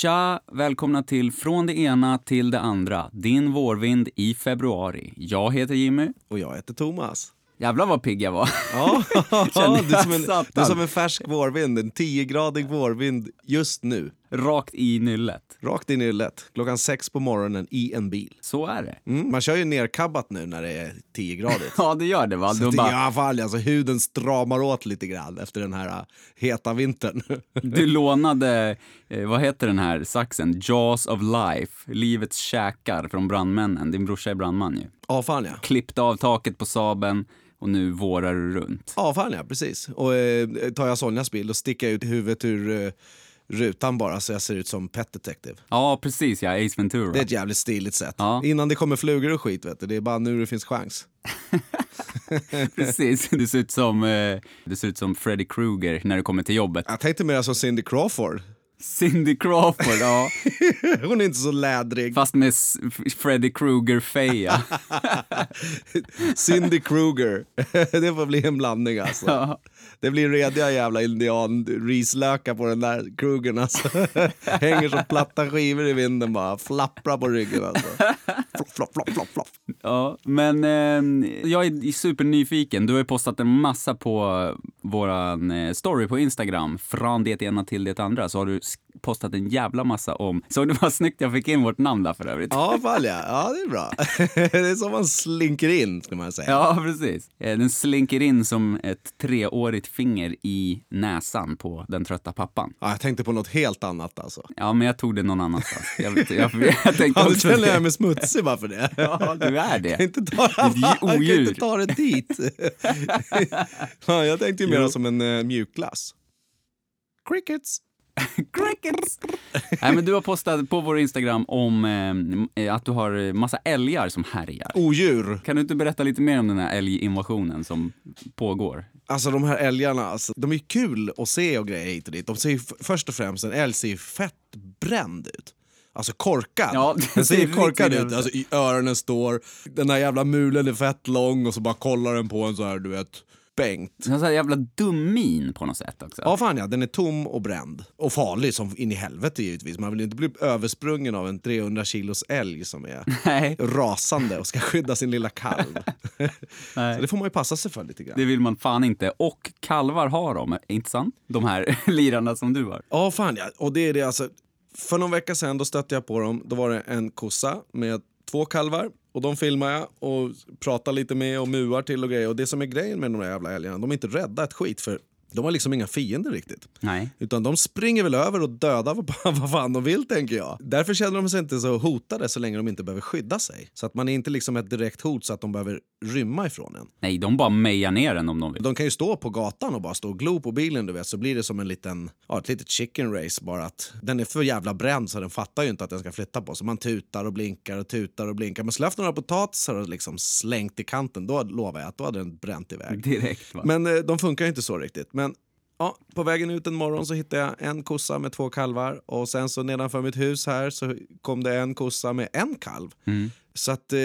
Tja! Välkomna till Från det ena till det andra. Din vårvind i februari. Jag heter Jimmy. Och jag heter Thomas. Jävlar vad pigg jag var. Ja, du, är som en, du är som en färsk vårvind, en 10-gradig vårvind just nu. Rakt i nyllet. Rakt i nyllet, klockan sex på morgonen i en bil. Så är det. Mm, man kör ju nerkabbat nu när det är 10-gradigt. Ja, det gör det va? Så bara, I alla fall, alltså, huden stramar åt lite grann efter den här äh, heta vintern. Du lånade, eh, vad heter den här saxen? Jaws of Life, livets käkar från brandmännen. Din brorsa är brandman ju. Ja, fan ja. Klippte av taket på Saben och nu vårar du runt. Ja, fan ja, precis. Och eh, tar jag Sonjas bild och sticker ut huvudet ur eh, rutan bara så jag ser ut som Pet Detective. Ja, precis ja. Ace Ventura. Det är ett jävligt stiligt sätt. Ja. Innan det kommer flugor och skit, vet du. det är bara nu det finns chans. Precis. Du ser ut som, eh, du ser ut som Freddy Krueger när du kommer till jobbet. Jag tänkte mer som Cindy Crawford. Cindy Crawford, ja. Hon är inte så lädrig. Fast med Freddy Krueger-feja. Cindy Kruger. det får bli en blandning alltså. Ja. Det blir rediga jävla indian-rislökar på den där Krugern alltså. Hänger som platta skivor i vinden bara, flapprar på ryggen alltså. Flopp, flopp, flopp, flopp. Ja, men eh, jag är supernyfiken. Du har ju postat en massa på våran eh, story på Instagram. Från det ena till det andra så har du postat en jävla massa om... Såg du vad snyggt jag fick in vårt namn där för övrigt? Ja, fall ja. Ja, det är bra. det är så man slinker in, ska man säga. Ja, precis. Eh, Den slinker in som ett treårigt finger i näsan på den trötta pappan. Ja, jag tänkte på något helt annat alltså. Ja, men jag tog det någon annanstans. Jag, jag, jag, jag tänkte Ja, du också känner jag mig smutsig bara för det. Ja, du är Jag kan det. inte ta, jag kan inte ta det dit. ja, jag tänkte ju mer som en uh, mjukglass. Crickets. Crickets! Nej, men du har postat på vår Instagram om eh, att du har massa älgar som härjar. Odjur. Kan du inte berätta lite mer om den här älginvasionen som pågår? Alltså de här älgarna, alltså, de är kul att se och grejer hit och dit. De ser ju först och främst, en älg ser ju fett bränd ut. Alltså korkad. Ja, den ser korkad ut. Alltså, i öronen står, den där jävla mulen är fett lång och så bara kollar den på en så här, du vet, Bengt. Den har så här jävla dum min på något sätt också. Ja fan ja, den är tom och bränd. Och farlig som in i helvete givetvis. Man vill ju inte bli översprungen av en 300 kilos älg som är Nej, rasande och ska skydda sin lilla kalv. Så det får man ju passa sig för lite grann. Det vill man fan inte. Och kalvar har de, inte sant? De här lirarna som du har. Ja, fan ja. Och det är det alltså. För någon vecka sedan då stötte jag på dem. Då var det en kossa med två kalvar. Och de filmar jag och pratar lite med och muar till och grejer. Och det som är grejen med de där jävla älgarna, de är inte rädda ett skit för de har liksom inga fiender riktigt. Nej. Utan de springer väl över och dödar vad, vad fan de vill tänker jag. Därför känner de sig inte så hotade så länge de inte behöver skydda sig. Så att man är inte liksom ett direkt hot så att de behöver rymma ifrån en. Nej, de bara mejar ner en om de vill. De kan ju stå på gatan och bara stå och glo på bilen du vet så blir det som en liten, ja, ett litet chicken race bara att den är för jävla bränd så den fattar ju inte att den ska flytta på sig. Man tutar och blinkar och tutar och blinkar. Men haft några potatisar och liksom slängt i kanten då lovar jag att då hade den bränt iväg. Direkt va? Men eh, de funkar ju inte så riktigt. Ja, på vägen ut en morgon så hittade jag en kossa med två kalvar och sen så nedanför mitt hus här så kom det en kossa med en kalv. Mm. Så att eh,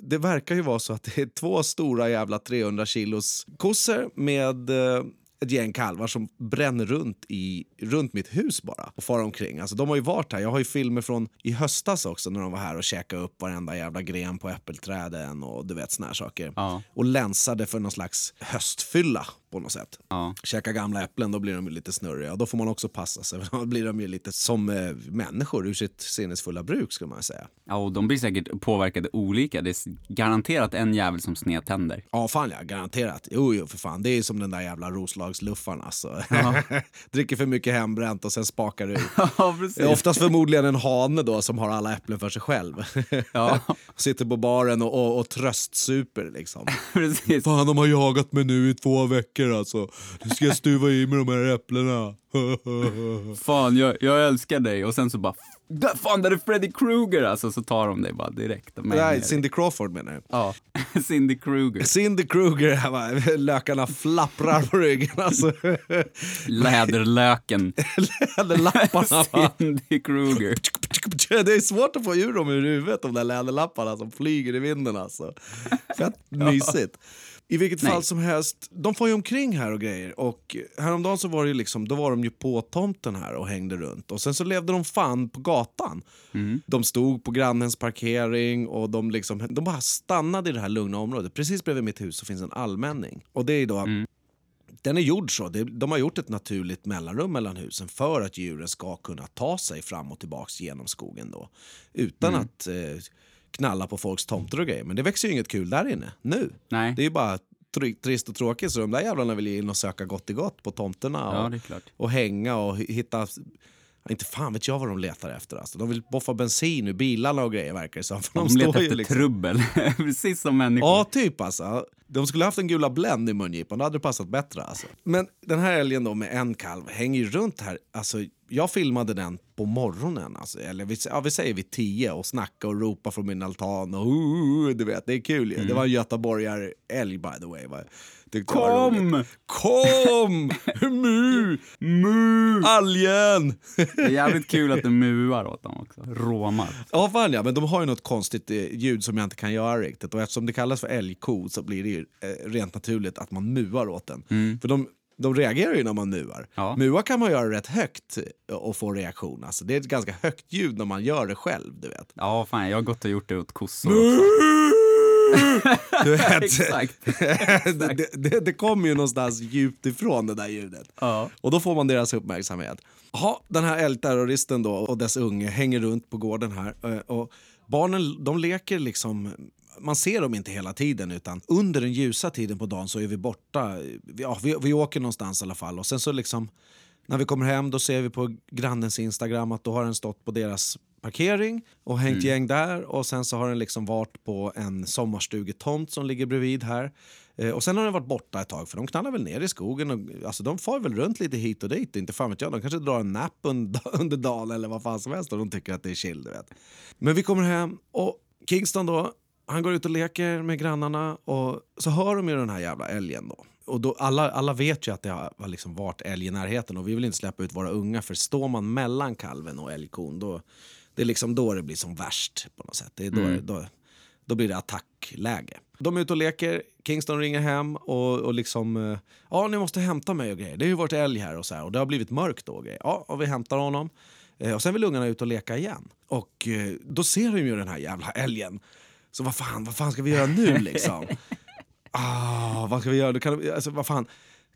det verkar ju vara så att det är två stora jävla 300 kilos kossor med eh, ett gäng kalvar som bränner runt, i, runt mitt hus bara och far omkring. Alltså, de har ju varit här. Jag har ju filmer från i höstas också när de var här och käkade upp varenda jävla gren på äppelträden och du vet såna här saker. Ja. Och länsade för någon slags höstfylla på något sätt. Ja. Käka gamla äpplen, då blir de lite snurriga. Och då får man också passa sig, för då blir de ju lite som eh, människor ur sitt sinnesfulla bruk skulle man säga. ja, och de blir säkert påverkade olika. Det är garanterat en jävel som sned tänder. Ja, fan ja, garanterat. Jo, jo, för fan. Det är som den där jävla Roslagsluffaren alltså. Dricker för mycket hembränt och sen spakar ut. Ja, precis. Oftast förmodligen en hane då som har alla äpplen för sig själv. Ja, Sitter på baren och, och, och tröstsuper liksom. precis. Fan, de har jagat mig nu i två veckor alltså. Nu ska jag stuva i mig de här äpplena. Fan, jag, jag älskar dig. Och sen så bara, "Där- fan där är Freddy Krueger alltså. Så tar de dig bara direkt. Nej, dig. Cindy Crawford menar du? Ja, Cindy Krueger. Cindy va, lökarna flapprar på ryggen alltså. Läderlöken. Läderlapparna va. Cindy Kruger. Det är svårt att få ur dem ur huvudet, de där läderlapparna som flyger i vinden alltså. Fett mysigt. I vilket Nej. fall som helst, de får ju omkring här och grejer. Och häromdagen så var det ju liksom, då var de ju på tomten här och hängde runt. Och sen så levde de fan på gatan. De stod på grannens parkering och de, liksom, de bara stannade i det här lugna området. Precis bredvid mitt hus så finns en allmänning. Och det är då, den är gjord så. De har gjort ett naturligt mellanrum mellan husen för att djuren ska kunna ta sig fram och tillbaks genom skogen då. Utan att eh, knalla på folks tomter och grejer. Men det växer ju inget kul där inne nu. Nej. Det är ju bara tr- trist och tråkigt. Så de där jävlarna vill ju in och söka gott i gott på tomterna och, Ja, och hänga och hi- hitta... Inte fan vet jag vad de letar efter. Alltså. De vill boffa bensin ur bilarna och grejer verkar det som. För De, står letar efter liksom- trubbel, precis som människor. Ja, typ alltså. De skulle haft en gula Blend i mungipan, då hade det passat bättre. Alltså. Men den här älgen då med en kalv hänger ju runt här. Alltså, jag filmade den på morgonen, alltså, eller vi, ja, vi säger vid tio och snacka och ropa från min altan. Och, uh, du vet, det är kul ju. Det var en göteborgare-älg by the way. Kom! Kom! Mu! Mu! Algen! Det är jävligt kul att du muar åt dem också. Råmar. Ja, fan ja, men de har ju något konstigt eh, ljud som jag inte kan göra riktigt. Och eftersom det kallas för älgko så blir det ju eh, rent naturligt att man muar åt den. För de, de reagerar ju när man muar. Ja. Mua kan man göra rätt högt och få reaktion. Alltså, det är ett ganska högt ljud när man gör det själv, du vet. Ja, fan, jag har gått och gjort det åt kossor också. Du vet Exakt. det, det, det, det kommer ju någonstans djupt ifrån det där ljudet. Ja. Och då får man deras uppmärksamhet. Ja, den här älgterroristen då och dess unge hänger runt på gården här. eh, Och barnen de leker liksom, man ser dem inte hela tiden utan under den ljusa tiden på dagen så är vi borta. Ja, vi, vi åker någonstans i alla fall och sen så liksom när vi kommer hem då ser vi på grannens Instagram att då har den stått på deras parkering och hängt gäng där och sen så har den liksom varit på en sommarstugetomt som ligger bredvid här. Eh, och sen har den varit borta ett tag för de knallar väl ner i skogen och alltså de far väl runt lite hit och dit, inte fan vet jag. De kanske drar en napp under, under dagen eller vad fan som helst och de tycker att det är chill, du vet. Men vi kommer hem och Kingston då, han går ut och leker med grannarna och så hör de ju den här jävla älgen då. Och då alla, alla vet ju att det har liksom varit älg i närheten och vi vill inte släppa ut våra unga för står man mellan kalven och älgkon då, det är liksom då det blir som värst på något sätt. Det är då, då, då blir det attackläge. De är ute och leker, Kingston ringer hem och, och liksom eh, ja ni måste hämta mig och grejer. Det har ju varit älg här och så här och det har blivit mörkt då och grejer. Ja, och vi hämtar honom. Eh, och sen vill ungarna ut och leka igen. Och eh, då ser de ju den här jävla älgen. Så vad fan, vad fan ska vi göra nu liksom? Ah, vad ska vi göra? Kan, alltså, vad fan,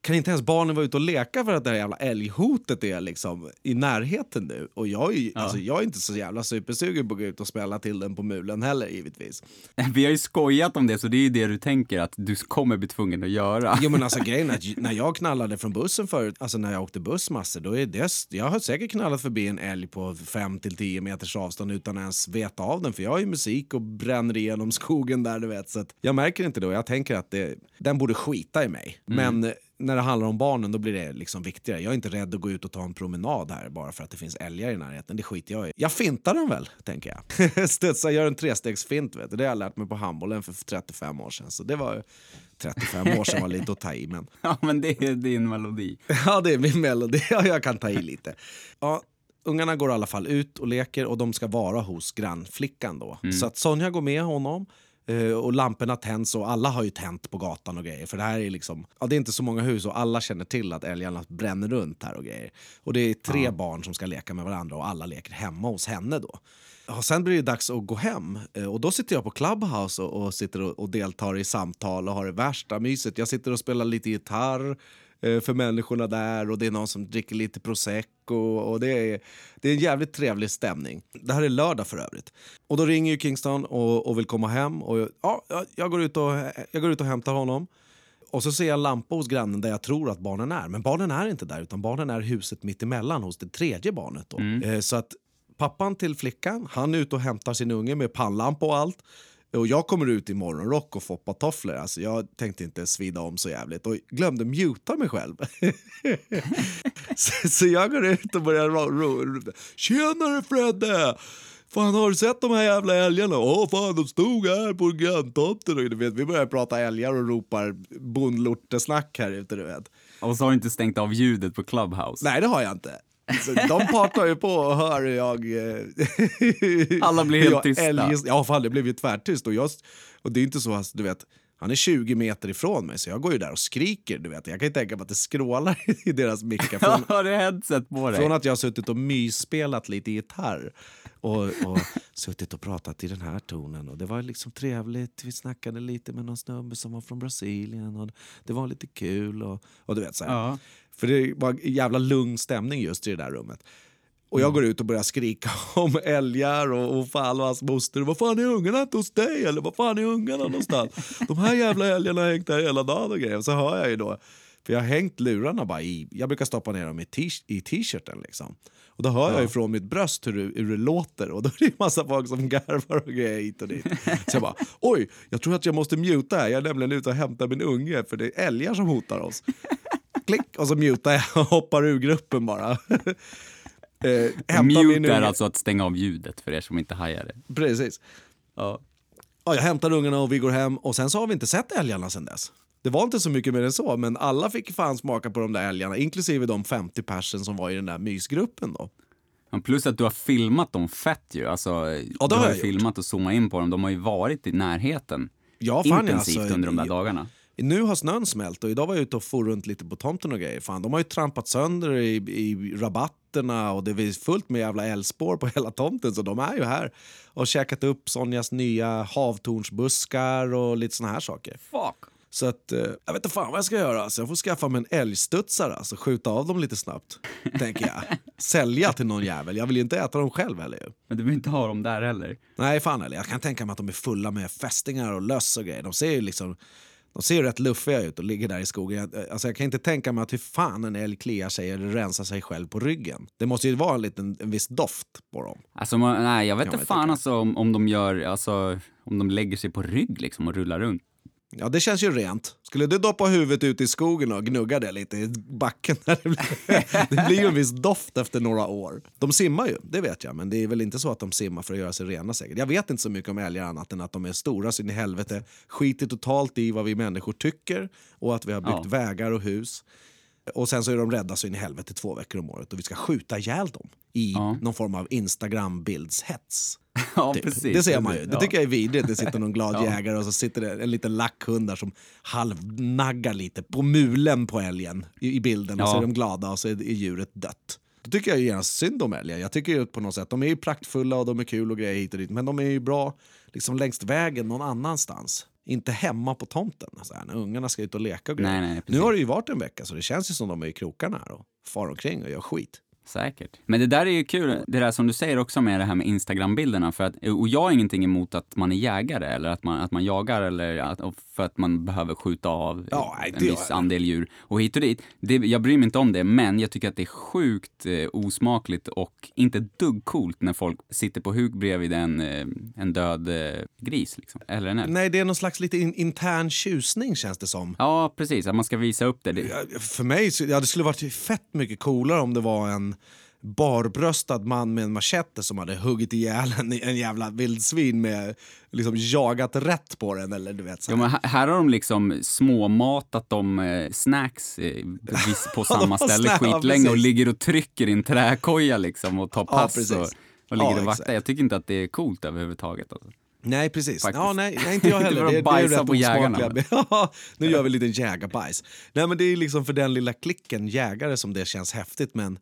kan inte ens barnen vara ute och leka för att det här jävla älghotet är liksom i närheten nu? Och jag är, ju- alltså, jag är inte så jävla supersugen på att gå ut och spela till den på mulen heller givetvis. Vi har ju skojat om det, så det är ju det du tänker att du kommer bli tvungen att göra. Jo men alltså grejen är att när jag knallade från bussen förut, alltså när jag åkte buss massor, då är det, jag har säkert knallat förbi en älg på 5 till 10 meters avstånd utan ens veta av den, för jag har ju musik och bränner igenom skogen där du vet. Så jag märker inte det och jag tänker att det, den borde skita i mig. Men eh, när det handlar om barnen då blir det liksom viktigare. Jag är inte rädd att gå ut och ta en promenad här bara för att det finns älgar i närheten. Det skiter jag i. Jag fintar den väl, tänker jag. Studsar, gör en trestegsfint, vet du. Det har jag lärt mig på handbollen för 35 år sedan. Så det var 35 år sedan var lite att ta i, men Ja, men det är din melodi. Ja, det är min melodi. Ja, jag kan ta i lite. Ja, ungarna går i alla fall ut och leker och de ska vara hos grannflickan då. Så att Sonja går med honom och lamporna tänds och alla har ju tänt på gatan och grejer. För det här är liksom, ja det är inte så många hus och alla känner till att älgarna bränner runt här och grejer. Och det är tre barn som ska leka med varandra och alla leker hemma hos henne då. Ja, sen blir det dags att gå hem eh, och då sitter jag på Clubhouse och, och sitter och, och deltar i samtal och har det värsta myset. Jag sitter och spelar lite gitarr eh, för människorna där och det är någon som dricker lite prosecco och det är, det är en jävligt trevlig stämning. Det här är lördag för övrigt. Och då ringer ju Kingston och, och vill komma hem och jag- ja, jag, går ut och, jag går ut och hämtar honom. Och så ser jag en lampa hos grannen där jag tror att barnen är. Men barnen är inte där, utan barnen är huset mitt emellan hos det tredje barnet. Då. Eh, så att pappan till flickan, han är ute och hämtar sin unge med pannlampa och allt. Och jag kommer ut i morgonrock och foppatofflor. Alltså jag tänkte inte svida om så jävligt och glömde muta mig själv. så, så jag går ut och börjar ro, ro, ro. Tjenare Fredde! Fan har du sett de här jävla älgarna? Åh fan de stod här på granntomten. Och du vet, vi börjar prata älgar och ropar bondlortesnack här ute du vet. Och så har du inte stängt av ljudet på Clubhouse. Nej det har jag inte. Så de partar ju på och hör hur jag... eh, Alla blir helt tysta. älges- Ja, fan det blev ju tvärtyst. Och, jag, och det är inte så, alltså, du vet, Han är 20 meter ifrån mig så jag går ju där och skriker. Du vet. Jag kan ju tänka mig att det skrålar i deras mickar. Från, Har du headset på dig? från att jag har suttit och mysspelat lite gitarr och, och suttit och pratat i den här tonen. Och Det var liksom trevligt. Vi snackade lite med någon snubbe som var från Brasilien. Och Det var lite kul. Och, och du vet så här. Ja. För det var en jävla lugn stämning just i det där rummet. Och jag går ut och börjar skrika om älgar och, och fan och hans moster. Vad fan är ungarna inte hos dig? Eller vad fan är ungarna någonstans? De här jävla älgarna har hängt där hela dagen och grejer. Så hör jag ju då, för jag har hängt lurarna bara i, jag brukar stoppa ner dem i t-shirten liksom. Och då hör jag ju från mitt bröst hur hur det låter och då är det en massa folk som garvar och grejer hit och dit. Så jag bara, oj, jag tror att jag måste muta här. Jag är nämligen ute och hämtar min unge för det är älgar som hotar oss. Klick och så mutar jag och hoppar ur gruppen bara. Eh, Mute är alltså att stänga av ljudet för er som inte hajar det. Precis. Ja. Ja, jag hämtar ungarna och vi går hem och sen så har vi inte sett älgarna sen dess. Det var inte så mycket mer än så, men alla fick fan smaka på de där älgarna, inklusive de 50 personer som var i den där mysgruppen då. Ja, Plus att du har filmat dem fett ju. Alltså, det du har har filmat och zoomat in på dem. De har ju varit i närheten Ja, fan, intensivt alltså, under de där dagarna. Nu har snön smält och idag var jag ute och for runt lite på tomten och grejer. Fan, de har ju trampat sönder i, i rabatterna och det är fullt med jävla älgspår på hela tomten så de är ju här och käkat upp Sonjas nya havtornsbuskar och lite såna här saker. Fuck! Så att, eh, jag vet inte fan vad jag ska göra. Alltså, jag får skaffa mig en älgstudsare, alltså skjuta av dem lite snabbt. tänker jag. Sälja till någon jävel. Jag vill ju inte äta dem själv heller. Men du vill inte ha dem där heller. Nej, fan heller. Jag kan tänka mig att de är fulla med fästingar och löss och grejer. De ser ju liksom... De ser ju rätt luffiga ut och ligger där i skogen. Jag, alltså jag kan inte tänka mig att hur fan en älg kliar sig eller rensar sig själv på ryggen. Det måste ju vara en, liten, en viss doft på dem. Alltså, man, nej, jag vet inte fan alltså om, om de gör, alltså, om de lägger sig på rygg liksom och rullar runt. Ja, det känns ju rent. Skulle du doppa huvudet ut i skogen och gnugga det lite i backen? Där det, blir, det blir ju en viss doft efter några år. De simmar ju, det vet jag. Men det är väl inte så att de simmar för att göra sig rena säkert. Jag vet inte så mycket om älgar annat än att de är stora så in i helvete. Skiter totalt i vad vi människor tycker och att vi har byggt Ja. vägar och hus. Och sen så är de rädda så in i helvete två veckor om året och vi ska skjuta ihjäl dem i Ja. någon form av Instagram-bildshets. Ja, Typ. precis. Det ser man ju. Det Ja. tycker jag är vidrigt. Det sitter någon glad jägare och så sitter det en liten lackhund där som halvnaggar lite på mulen på älgen i, i bilden. Och så Ja. är de glada och så är, är djuret dött. Då tycker jag ju genast synd om älgar. Jag tycker ju på något sätt, de är ju praktfulla och de är kul och grejer hit och dit. Men de är ju bra liksom längs vägen någon annanstans. Inte hemma på tomten. Så här, när ungarna ska ut och leka och. Nej, nej, nu har det ju varit en vecka så det känns ju som de är i krokarna här och far omkring och gör skit. Säkert. Men det där är ju kul, det där som du säger också med det här med Instagram-bilderna. För att, och jag har ingenting emot att man är jägare eller att man, att man jagar eller att, för att man behöver skjuta av Ja, en viss andel djur och hit och dit. Det, jag bryr mig inte om det, men jag tycker att det är sjukt eh, osmakligt och inte dugg coolt när folk sitter på huk bredvid en, eh, en död eh, gris liksom. Eller en älg. Nej, det är någon slags lite in, intern tjusning känns det som. Ja, precis. Att man ska visa upp det. det Ja, För mig ja, det skulle varit fett mycket coolare om det var en barbröstad man med en machete som hade huggit ihjäl en, en jävla vildsvin med liksom jagat rätt på den. Eller du vet, så Ja, här. men här- här har de liksom småmatat dem eh, snacks eh, på Ja, samma ställe snä- ja, skitlänge och ligger och trycker i en träkoja liksom och tar Ja, pass precis. och, och ligger Ja, och vaktar. Jag tycker inte att det är coolt överhuvudtaget. Alltså. Nej, precis. Faktiskt. Ja, nej, nej, inte jag heller. Det, att det är rätt på jägarna. Ja, nu gör vi lite jägarbajs. Nej, men det är liksom för den lilla klicken jägare som det känns häftigt. Men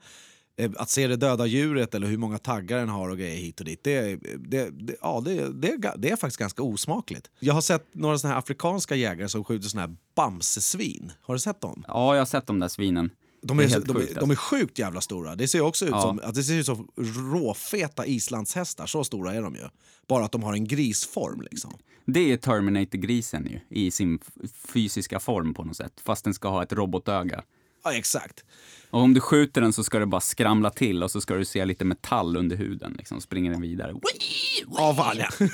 att se det döda djuret eller hur många taggar den har och grejer hit och dit, det, är- det, det, ja, det, det, det är faktiskt ganska osmakligt. Jag har sett några såna här afrikanska jägare som skjuter såna här bamsesvin. Har du sett dem? Ja, jag har sett de där svinen. De är, är de, sjukt, alltså. de är sjukt jävla stora. Det ser också ut Ja. som, att det ser ut som råfeta islandshästar. Så stora är de ju. Bara att de har en grisform. Liksom. Det är Terminator-grisen ju, i sin fysiska form på något sätt. Fast den ska ha ett robotöga. Ja, exakt. Och om du skjuter den så ska det bara skramla till och så ska du se lite metall under huden. Liksom, springer den vidare. Ja, fan ja.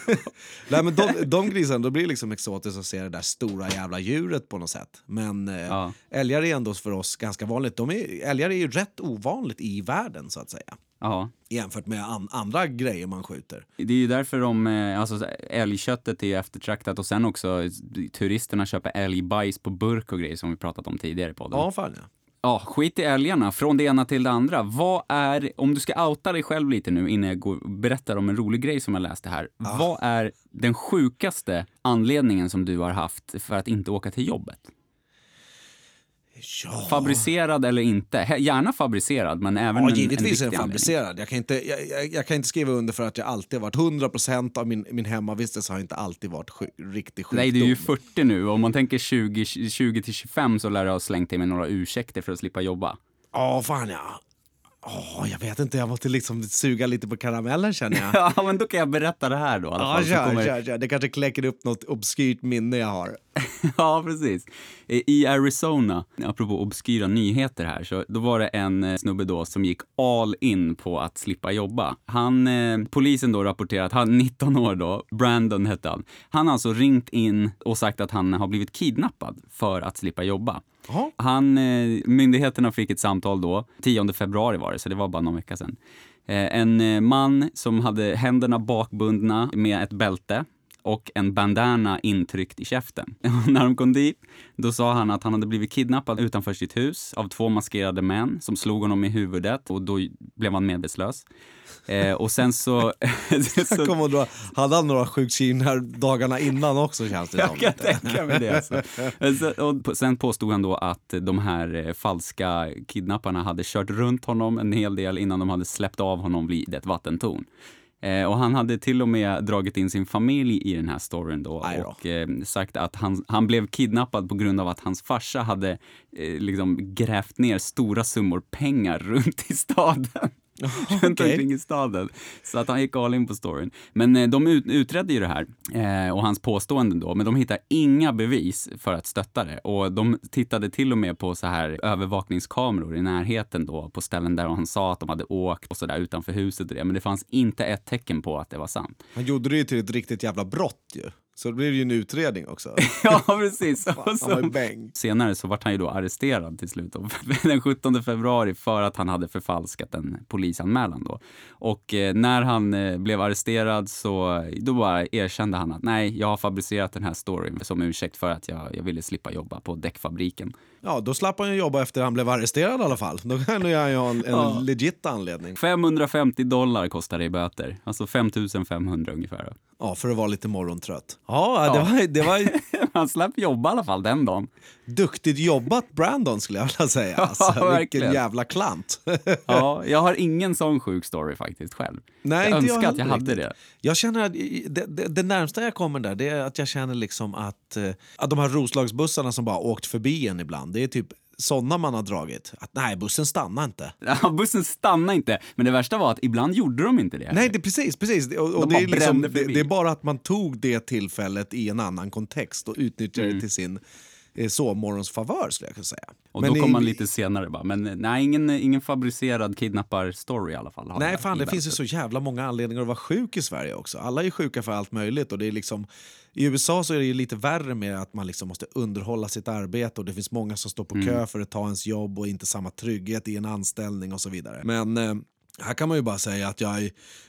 Nej, men de, de grisarna, då blir det liksom exotiskt att se det där stora jävla djuret på något sätt. Men eh, Ja. älgar är ändå för oss ganska vanligt. De är, älgar är ju rätt ovanligt i världen så att säga. Ja. Jämfört med an, andra grejer man skjuter. Det är ju därför de, eh, alltså älgköttet är eftertraktat och sen också turisterna köper älgbajs på burk och grejer som vi pratat om tidigare på podden. Ja, fan ja. Ja, skit i älgarna, från det ena till det andra. Vad är, om du ska outa dig själv lite nu innan jag går, berättar om en rolig grej som jag läste här. Ah. Vad är den sjukaste anledningen som du har haft för att inte åka till jobbet? Ja. Fabricerad eller inte? Gärna fabricerad, men även Ja, en, givetvis en är den fabricerad. Jag kan, inte, jag, jag, jag kan inte skriva under för att jag alltid har varit 100% av min, min hemmavistelse har inte alltid varit sjuk, riktig sjukdom. Nej, du är ju 40 nu om man tänker 20, 20 till 25 så lär du ha slängt dig med några ursäkter för att slippa jobba. Ja, fan ja. Åh, jag vet inte, jag måste liksom suga lite på karamellen känner jag. Ja, men då kan jag berätta det här då. i alla Ja, fall, kör, kommer- kör, kör. Det kanske kläcker upp något obskyrt minne jag har. Ja, precis. I Arizona, apropå obskyra nyheter här, så då var det en eh, snubbe då som gick all in på att slippa jobba. Han, eh, polisen då rapporterar att han, 19 år då, Brandon hette han, han har alltså ringt in och sagt att han har blivit kidnappad för att slippa jobba. Han, eh, myndigheterna fick ett samtal då, 10 februari var det, så det var bara någon vecka sedan. Eh, en eh, man som hade händerna bakbundna med ett bälte och en bandana intryckt i käften. Och när de kom dit, då sa han att han hade blivit kidnappad utanför sitt hus av två maskerade män som slog honom i huvudet och då blev han medvetslös. Eh, och sen så... Så att dra, hade han några sjukskrivningar dagarna innan också känns det som. jag kan tänka mig det. Alltså. Och sen påstod han då att de här eh, falska kidnapparna hade kört runt honom en hel del innan de hade släppt av honom vid ett vattentorn. Eh, och han hade till och med dragit in sin familj i den här storyn då och eh, sagt att han, han blev kidnappad på grund av att hans farsa hade eh, liksom grävt ner stora summor pengar runt i staden. Runt okej. omkring i staden. Så att han gick all in på storyn. Men eh, de ut, utredde ju det här eh, och hans påståenden då, men de hittar inga bevis för att stötta det. Och de tittade till och med på så här övervakningskameror i närheten då, på ställen där han sa att de hade åkt och så där utanför huset och det. Men det fanns inte ett tecken på att det var sant. Han gjorde det ju till ett riktigt jävla brott ju. Så det blev ju en utredning också. ja, precis. Fan, så-. Senare så vart han ju då arresterad till slut då, den 17 februari för att han hade förfalskat en polisanmälan då. Och eh, när han eh, blev arresterad så då bara erkände han att nej, jag har fabricerat den här storyn som ursäkt för att jag, jag ville slippa jobba på däckfabriken. Ja, då slapp han ju jobba efter han blev arresterad i alla fall. Då kan ju han ju ha en, en Ja. legit anledning. 550 dollar kostar det i böter, alltså 5500 ungefär. Då. Ja, för att vara lite morgontrött. Ja, det var, det var Han slapp jobba i alla fall den dagen. Duktigt jobbat Brandon skulle jag vilja säga. Alltså, vilken verkligen. jävla klant. Ja, jag har ingen sån sjuk story faktiskt själv. Nej, jag inte jag önskar att jag hade det. Jag känner att det, det, det närmsta jag kommer där det är att jag känner liksom att, eh, att de här Roslagsbussarna som bara åkt förbi en ibland, det är typ sådana man har dragit. Att nej, bussen stannar inte. Ja, bussen stannade inte, men det värsta var att ibland gjorde de inte det. Nej, det, precis. precis. Och, och De det, är bara liksom, det, det är bara att man tog det tillfället i en annan kontext och utnyttjade Mm. det till sin sovmorgons favör skulle jag kunna säga. Och Men då kom i- man lite senare bara, men nej, ingen, ingen fabricerad kidnappar-story i alla fall. Nej, fan, det finns ju bältet. så jävla många anledningar att vara sjuk i Sverige också. Alla är sjuka för allt möjligt. Och det är liksom, I USA så är det ju lite värre med att man liksom måste underhålla sitt arbete och det finns många som står på Mm. kö för att ta ens jobb och inte samma trygghet i en anställning och så vidare. Men eh, här kan man ju bara säga att jag,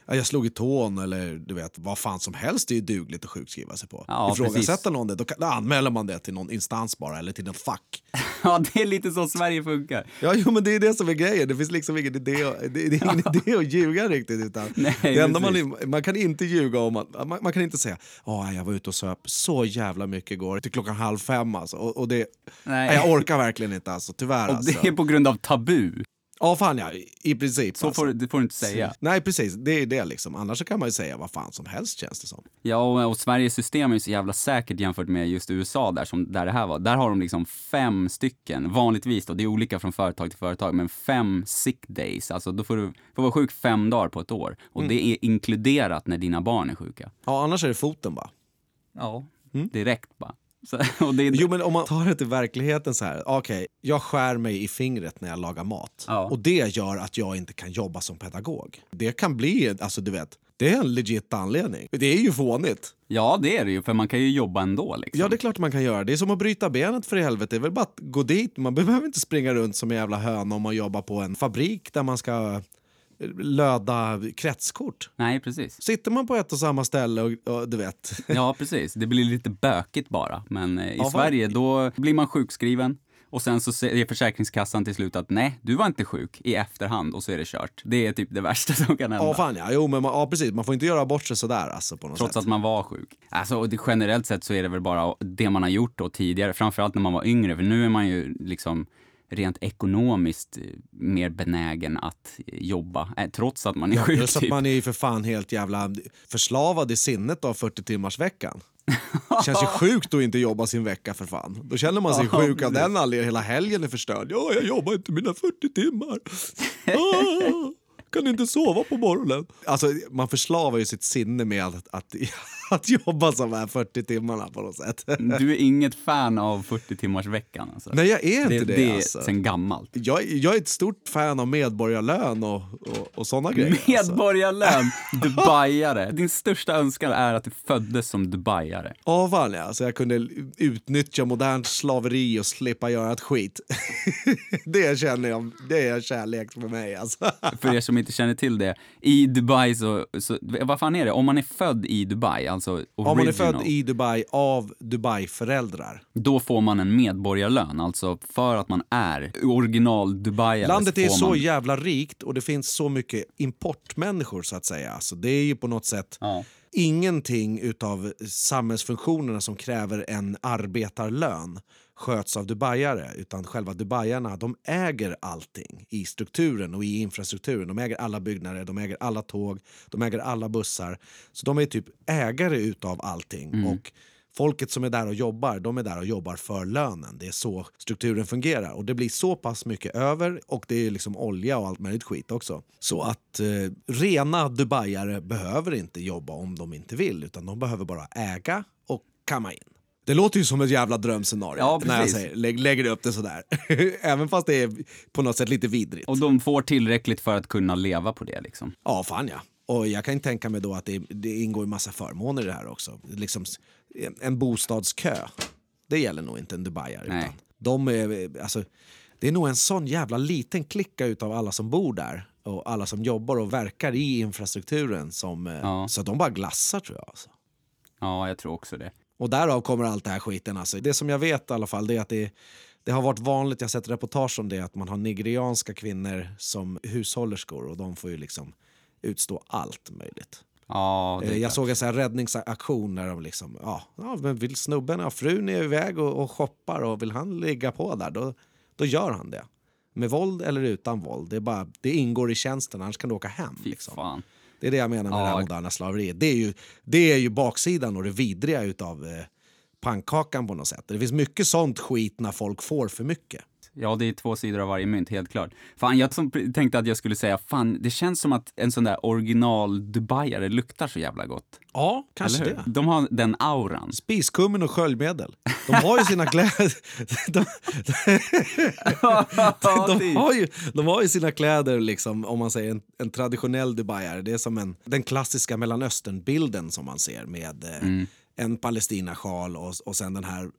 ja, jag slog i tån eller du vet, vad fan som helst är ju dugligt att sjukskriva sig på. Ja, Ifrågasätter precis. någon det, då, kan, då anmäler man det till någon instans bara eller till en fack. Ja, det är lite så Sverige funkar. Ja, jo, men det är det som är grejen. Det finns liksom ingen idé, det, det är ingen idé att ljuga riktigt. Utan Nej, det enda man, man kan inte ljuga om att, man, man kan inte säga att jag var ute och söp så jävla mycket igår till klockan halv fem. Alltså. Och, och det, nej. Jag orkar verkligen inte alltså, tyvärr. Och Alltså. det är på grund av tabu. Ja, fan ja, i- princip. Så alltså. får, det får du inte säga. Nej, precis. Det är det liksom. Annars så kan man ju säga vad fan som helst känns det som. Ja, och, och Sveriges system är ju så jävla säkert jämfört med just USA där, som, där det här var. Där har de liksom fem stycken, vanligtvis då, det är olika från företag till företag, men fem sick days. Alltså då får du får vara sjuk fem dagar på ett år. Och Mm. det är inkluderat när dina barn är sjuka. Ja, annars är det foten bara. Ja. Direkt bara. Så, och det är, Jo, men om man tar det till verkligheten så här. Okej, jag skär mig i fingret när jag lagar mat. Ja. Och det gör att jag inte kan jobba som pedagog. Det kan bli, alltså du vet, det är en legit anledning. Det är ju fånigt. Ja, det är det ju, för man kan ju jobba ändå liksom. Ja, det är klart man kan göra. Det är som att bryta benet för i helvete. Det är väl bara att gå dit. Man behöver inte springa runt som en jävla höna om man jobbar på en fabrik där man ska löda kretskort. Nej, precis. Sitter man på ett och samma ställe och, och du vet. Ja, precis. Det blir lite bökigt bara. Men eh, i Ja, Sverige, då blir man sjukskriven Och sen så säger Försäkringskassan till slut att nej, du var inte sjuk i efterhand och så är det kört. Det är typ det värsta som kan hända. Ja, fan ja. Jo, men man, ja, precis. Man får inte göra bort sig sådär alltså, på något Trots sätt. att man var sjuk. Alltså, och det, generellt sett så är det väl bara det man har gjort då tidigare, framförallt när man var yngre, för nu är man ju liksom rent ekonomiskt eh, mer benägen att jobba, eh, trots att man är sjuk. Plus att typ. man är ju för fan helt jävla förslavad i sinnet av 40 timmars veckan. känns ju sjukt att inte jobba sin vecka för fan. Då känner man sig Ja, sjuk av den anledningen. Hela helgen är förstörd. Ja, jag jobbar inte mina 40 timmar. Ah, kan inte sova på morgonen. Alltså, man förslavar ju sitt sinne med att, att, att jobba de här 40 timmarna på något sätt. Du är inget fan av 40 timmars veckan alltså. Nej, jag är inte det. det är alltså. sen gammalt. jag, jag är ett stort fan av medborgarlön och, och, och såna grejer. Alltså. Medborgarlön, dubaiare. Din största önskan är att du föddes som dubaiare. Ja, fan ja. Så jag kunde utnyttja modernt slaveri och slippa göra ett skit. det känner jag, det är kärlek för mig alltså. För er som inte känner till det, i Dubai så, så vad fan är det? Om man är född i Dubai, alltså original, Om man är född i Dubai av Dubai-föräldrar. då får man en medborgarlön, alltså för att man är original Dubai. Landet är så man... jävla rikt och det finns så mycket importmänniskor så att säga. Så det är ju på något sätt Ja. ingenting utav samhällsfunktionerna som kräver en arbetarlön sköts av dubaiare, utan själva dubaiarna de äger allting i strukturen och i infrastrukturen. De äger alla byggnader, de äger alla tåg, de äger alla bussar. Så de är typ ägare utav allting. Och Folket som är där och jobbar, de är där och jobbar för lönen. Det är så strukturen fungerar. Och det blir så pass mycket över och det är liksom olja och allt möjligt skit också. Så att eh, rena dubaiare behöver inte jobba om de inte vill utan de behöver bara äga och kamma in. Det låter ju som ett jävla drömscenario Ja, när jag säger, lä lägger upp det sådär. Även fast det är på något sätt lite vidrigt. Och de får tillräckligt för att kunna leva på det liksom. Ja, fan ja. Och jag kan ju tänka mig då att det, det ingår en massa förmåner i det här också. Liksom en- bostadskö, det gäller nog inte en dubaiare. Nej. Utan de är, alltså, det är nog en sån jävla liten klicka utav alla som bor där och alla som jobbar och verkar i infrastrukturen som, eh, Ja. så de bara glassar tror jag. Alltså. Ja, jag tror också det. Och därav kommer allt det här skiten. Alltså. Det som jag vet i alla fall det är att det, det har varit vanligt, jag har sett reportage om det, att man har nigerianska kvinnor som hushållerskor och de får ju liksom utstå allt möjligt. Ja, Eh, Jag klart. såg en sån här räddningsaktion där de liksom, ja, ja men vill snubben, ja, frun är iväg och, och shoppar och vill han ligga på där, då, då gör han det. Med våld eller utan våld, det, är bara, det ingår i tjänsten, annars kan du åka hem. Fy Liksom. fan. Det är det jag menar med Ja. det här moderna slaveriet. Det är ju, det är ju baksidan och det vidriga utav eh, pannkakan på något sätt. Det finns mycket sånt skit när folk får för mycket. Ja, det är två sidor av varje mynt, helt klart. Fan, jag tänkte att jag skulle säga, fan, det känns som att en sån där original Dubaiare luktar så jävla gott. Ja, kanske det. De har den auran. Spiskummin och sköljmedel. De har ju sina kläder... De, de, har ju, de har ju sina kläder, liksom, om man säger en, en traditionell dubaiare. Det är som en, den klassiska Mellanöstern-bilden som man ser med eh, en palestinasjal och, och sen den här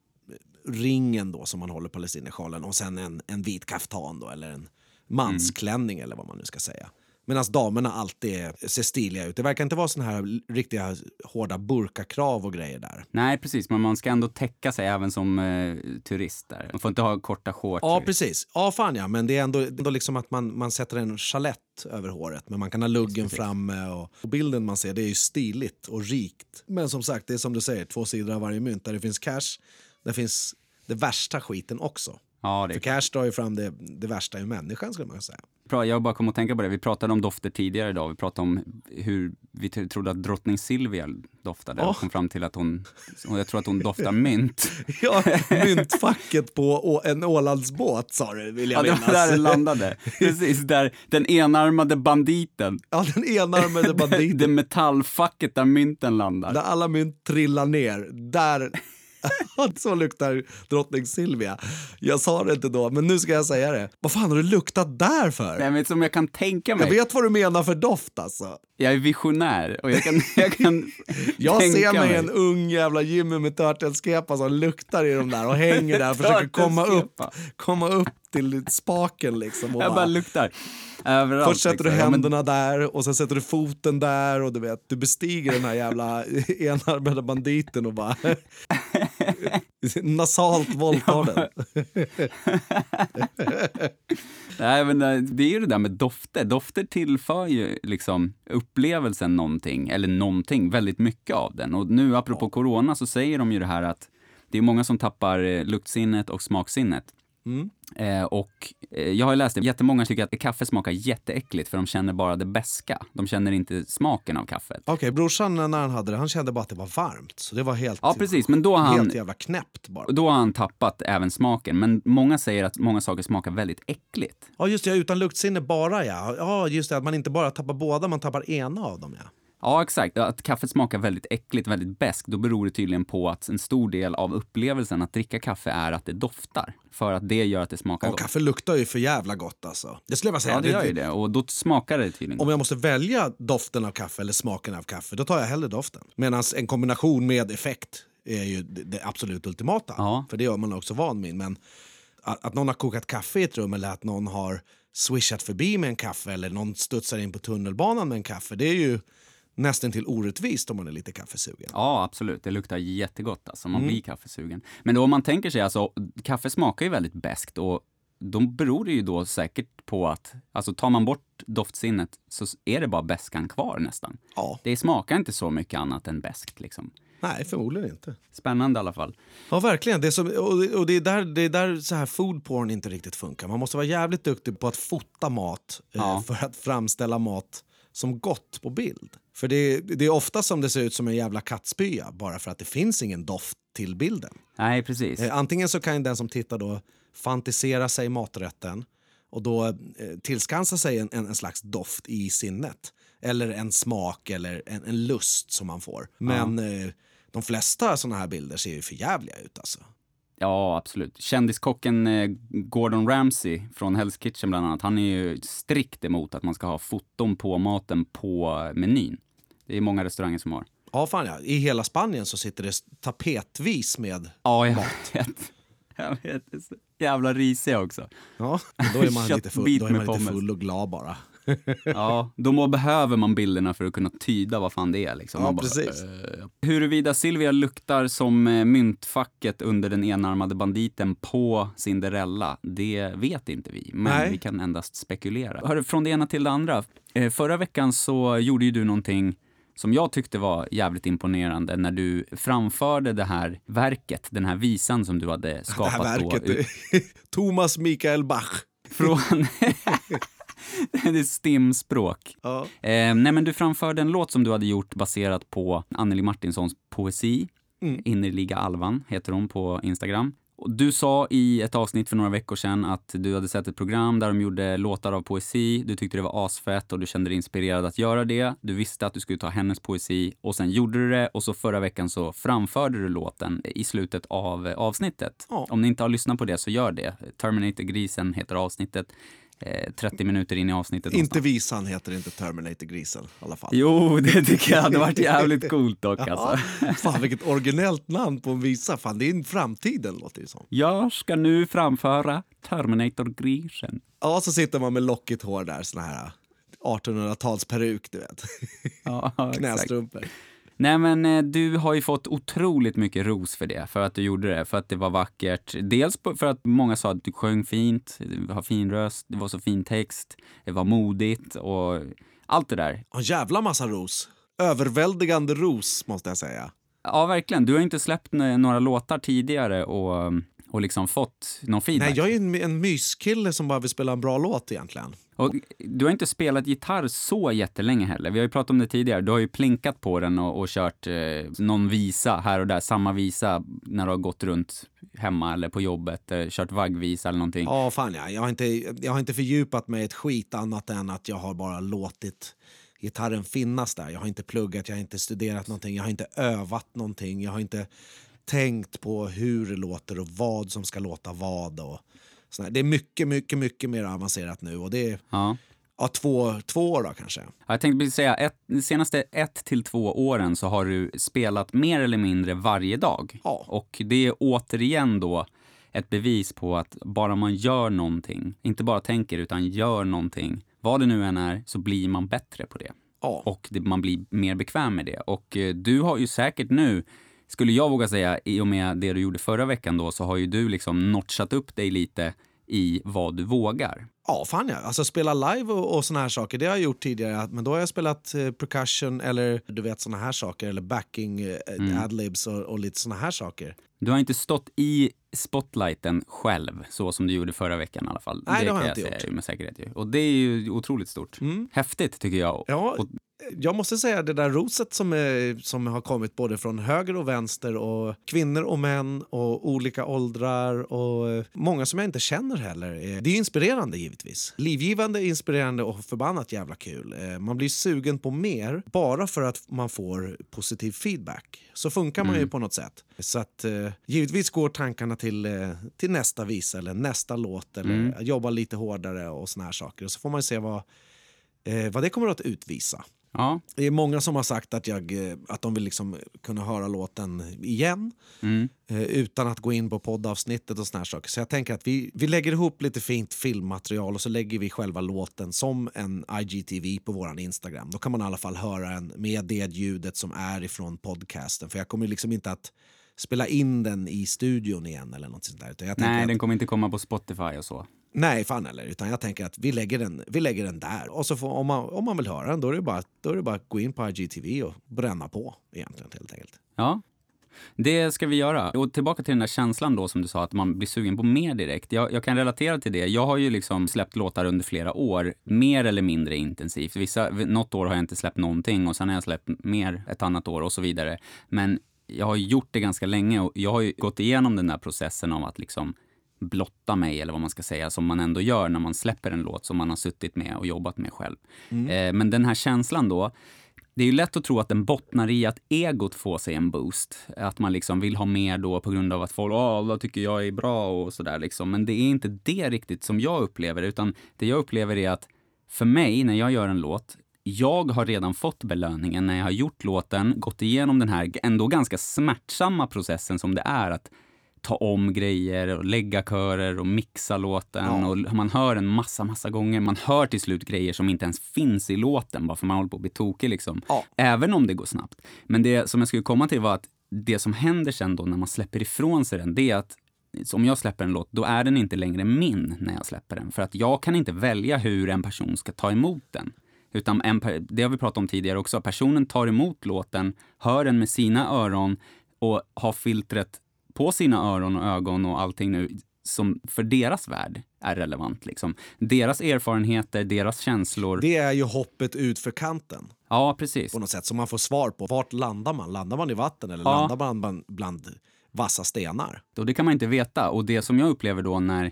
ringen då som man håller palestinasjalen och sen en, en vit kaftan då, eller en mansklänning eller vad man nu ska säga. Medan damerna alltid är, ser stiliga ut. Det verkar inte vara såna här riktiga hårda burkakrav och grejer där. Nej, precis, men man ska ändå täcka sig även som eh, turist där. Man får inte ha korta shorts. Ja, precis. Ja, fan ja. Men det är ändå, ändå liksom att man, man sätter en chalett över håret. Men man kan ha luggen framme. Och, och bilden man ser det är ju stiligt och rikt. Men som sagt, det är som du säger, två sidor av varje mynt. Där det finns cash, där finns det värsta skiten också. Ja, det För cash drar ju fram det, det värsta i människan skulle man säga. Bra, Jag bara kom att tänka på det. Vi pratade om dofter tidigare idag. Vi pratade om hur vi trodde att drottning Silvia doftade. Ja. Och kom fram till att hon, jag tror att hon doftar mynt. Ja, myntfacket på en Ålandsbåt sa du, vill Ja, jag det minnas. var där det landade. Precis, där den enarmade banditen. Ja, den enarmade Det banditen. metallfacket där mynten landar. Där alla mynt trillar ner. Där... så luktar drottning Silvia. Jag sa det inte då, men nu ska jag säga det. Vad fan har du luktat där för? Jag vet som jag kan tänka mig. Jag vet vad du menar för doft alltså. Jag är visionär och jag kan, jag kan Jag ser mig mig. en ung jävla Jimmy med turtleskepa som luktar i de där och hänger där och försöker komma upp, komma upp till spaken liksom. Och Jag bara bara, luktar. Överallt. först sätter du liksom. Ja, men- händerna där och sen sätter du foten där och du vet, du bestiger den här jävla enarmade banditen och bara Nasalt våldtar den. Nej, men eh, det är ju det där med dofter. Dofter tillför ju liksom upplevelsen någonting, eller någonting, väldigt mycket av den. Och nu apropå corona så säger de ju det här att det är många som tappar eh, luktsinnet och smaksinnet. Mm. Eh, och eh, jag har läst det, jättemånga tycker att kaffe smakar jätteäckligt för de känner bara det beska. De känner inte smaken av kaffet. Okej, brorsan när han hade det, han kände bara att det var varmt. Så det var helt, Ja, precis, men då har han, helt jävla knäppt bara. då har han tappat även smaken. Men många säger att många saker smakar väldigt äckligt. Ja, just det, utan luktsinne bara ja. Ja, just det, att man inte bara tappar båda, man tappar ena av dem ja. Ja, exakt. Att kaffet smakar väldigt äckligt, väldigt beskt, då beror det tydligen på att en stor del av upplevelsen att dricka kaffe är att det doftar. För att det gör att det smakar Ja, gott. kaffe luktar ju för jävla gott alltså. Det skulle jag säga. Ja, det gör ju det. Och då smakar det tydligen Om jag måste välja doften av kaffe eller smaken av kaffe, då tar jag hellre doften. Medan en kombination med effekt är ju det, absolut ultimata. Ja. För det är man också van vid. Men att någon har kokat kaffe i ett rum eller att någon har swishat förbi med en kaffe eller någon studsar in på tunnelbanan med en kaffe, det är ju nästan till orättvist om man är lite kaffesugen. Ja, absolut. Det luktar jättegott. Alltså. Man Mm. blir kaffesugen. Men då om man tänker sig, alltså, kaffe smakar ju väldigt beskt och då beror det ju då säkert på att, alltså tar man bort doftsinnet så är det bara beskan kvar nästan. Ja, Det smakar inte så mycket annat än beskt liksom. nej förmodligen inte. Spännande i alla fall. Ja, verkligen. Det är, som, och och det är där, det är där så här food porn inte riktigt funkar. Man måste vara jävligt duktig på att fota mat eh, Ja. för att framställa mat som gott på bild. För det, det är ofta som det ser ut som en jävla kattspya bara för att det finns ingen doft till bilden. Nej, precis. Eh, antingen så kan den som tittar då fantisera sig maträtten och då eh, tillskansa sig en, en, en slags doft i sinnet. Eller en smak eller en, en lust som man får. Men eh, de flesta såna här bilder ser ju för jävliga ut alltså. Ja, absolut. Kändiskocken eh, Gordon Ramsay från Hell's Kitchen bland annat, han är ju strikt emot att man ska ha foton på maten på menyn. Det är många restauranger som har. Ja, fan ja. I hela Spanien så sitter det tapetvis med... Ja, jag vet. Jag vet. Det är så jävla risiga också. Ja, då är man lite, full, då är man lite full och glad bara. Ja, då behöver man bilderna för att kunna tyda vad fan det är. Liksom. Ja, bara, precis. eh, Huruvida Silvia luktar som eh, myntfacket under den enarmade banditen på Cinderella, det vet inte vi. Men Nej. vi kan endast spekulera. Hörru, från det ena till det andra. Eh, Förra veckan så gjorde ju du någonting som jag tyckte var jävligt imponerande när du framförde det här verket, den här visan som du hade Det här skapat verket. då. Thomas Mikael Bach. Från... det är stimspråk. Ja. Eh, nej, men du framförde en låt som du hade gjort baserat på Anneli Martinssons poesi. Mm. Innerliga Alvan heter hon på Instagram. Och du sa i ett avsnitt för några veckor sedan att du hade sett ett program där de gjorde låtar av poesi. Du tyckte det var asfett och du kände dig inspirerad att göra det. Du visste att du skulle ta hennes poesi och sen gjorde du det och så förra veckan så framförde du låten i slutet av eh, avsnittet. Ja. Om ni inte har lyssnat på det så gör det. Terminator-grisen heter avsnittet. Eh, 30 minuter in i avsnittet Inte någonstans. visan heter inte Terminator-grisen i alla fall. Jo, det tycker jag hade varit jävligt coolt dock alltså. Fan vilket originellt namn på en visa. Fan, det är framtiden låter det som. Jag ska nu framföra Terminator-grisen. Ja, så sitter man med lockigt hår där, sån här 1800-talsperuk, du vet. Ja, exakt. Nej men eh, du har ju fått otroligt mycket ros för det, för att du gjorde det, för att det var vackert. Dels för att många sa att du sjöng fint, du har fin röst, det var så fin text, det var modigt och allt det där. Ja, jävla massa ros. Överväldigande ros, måste jag säga. Ja, verkligen. Du har inte släppt några låtar tidigare och, och liksom fått någon feedback. Nej, jag är en, en myskille som bara vill spela en bra låt egentligen. Och du har inte spelat gitarr så jättelänge heller. Vi har ju pratat om det tidigare. Du har ju plinkat på den och, och kört eh, någon visa här och där. Samma visa när du har gått runt hemma eller på jobbet. Eh, kört vaggvisa eller någonting. Ja, fan ja. Jag har, inte, jag har inte fördjupat mig ett skit annat än att jag har bara låtit gitarren finnas där. Jag har inte pluggat, jag har inte studerat någonting, jag har inte övat någonting. Jag har inte tänkt på hur det låter och vad som ska låta vad. Och sådär. Det är mycket, mycket, mycket mer avancerat nu och det är Ja. ja, två, två år då kanske. Jag tänkte precis säga, ett, de senaste ett till två åren så har du spelat mer eller mindre varje dag. Ja. Och det är återigen då ett bevis på att bara man gör någonting, inte bara tänker utan gör någonting, vad det nu än är, så blir man bättre på det. Ja. Och det, man blir mer bekväm med det. Och eh, du har ju säkert nu skulle jag våga säga, i och med det du gjorde förra veckan då, så har ju du liksom notchat upp dig lite i vad du vågar. Ja, fan ja. Alltså spela live och, och såna här saker, det har jag gjort tidigare. Men då har jag spelat eh, percussion eller du vet såna här saker. Eller backing, eh, Mm. adlibs och, och lite såna här saker. Du har inte stått i spotlighten själv, så som du gjorde förra veckan i alla fall. Nej, det har kan jag inte säga gjort. med säkerhet. Ju. Och det är ju otroligt stort. Mm. Häftigt tycker jag. Ja, Och, jag måste säga det där roset som, är, som har kommit både från höger och vänster och kvinnor och män och olika åldrar och många som jag inte känner heller. Det är inspirerande givetvis. Livgivande, inspirerande och förbannat jävla kul. Eh, Man blir sugen på mer bara för att man får positiv feedback. Så funkar man ju på något sätt. Så att eh, givetvis går tankarna till, eh, till nästa visa eller nästa låt eller jobba lite hårdare och såna här saker. Och så får man se vad, vad det kommer att utvisa. Ja, Det är många som har sagt att, jag, eh, att de vill liksom kunna höra låten igen mm, eh, utan att gå in på poddavsnittet och såna här saker. Så jag tänker att vi, vi lägger ihop lite fint filmmaterial och så lägger vi själva låten som en IGTV på våran Instagram. Då kan man i alla fall höra den med det ljudet som är ifrån podcasten. För jag kommer liksom inte att spela in den i studion igen eller något sånt där. Nej, den kommer inte komma på Spotify och så. Nej, fan heller. Utan jag tänker att vi lägger den, vi lägger den där. Och så får, om, man, om man vill höra den, då är, det bara, då är det bara att gå in på IGTV och bränna på egentligen helt enkelt. Ja, det ska vi göra. Och tillbaka till den där känslan då som du sa, att man blir sugen på mer direkt. Jag, jag kan relatera till det. Jag har ju liksom släppt låtar under flera år, mer eller mindre intensivt. Vissa, något år har jag inte släppt någonting och sen har jag släppt mer ett annat år och så vidare. Men jag har gjort det ganska länge och jag har ju gått igenom den där processen av att liksom blotta mig, eller vad man ska säga, som man ändå gör när man släpper en låt som man har suttit med och jobbat med själv. Eh, men den här känslan då, det är ju lätt att tro att den bottnar i att egot får sig en boost. Att man liksom vill ha mer då på grund av att folk, Åh, alla tycker jag är bra och sådär liksom. Men det är inte det riktigt som jag upplever, utan det jag upplever är att för mig, när jag gör en låt, jag har redan fått belöningen när jag har gjort låten, gått igenom den här ändå ganska smärtsamma processen som det är att ta om grejer och lägga körer och mixa låten. Ja. Och man hör en massa, massa gånger. Man hör till slut grejer som inte ens finns i låten bara för man håller på att bli tokig liksom. Ja. Även om det går snabbt. Men det som jag skulle komma till var att det som händer sen då när man släpper ifrån sig den, det är att om jag släpper en låt, då är den inte längre min när jag släpper den. För att jag kan inte välja hur en person ska ta emot den. Utan en, det har vi pratat om tidigare också. Personen tar emot låten, hör den med sina öron och har filtret på sina öron och ögon och allting nu som för deras värld är relevant. Liksom. Deras erfarenheter, deras känslor. Det är ju hoppet ut för kanten Ja, precis. på något sätt. Så man får svar på vart landar man? Landar man i vatten eller Ja. landar man bland, bland vassa stenar? Och det kan man inte veta. Och det som jag upplever då när,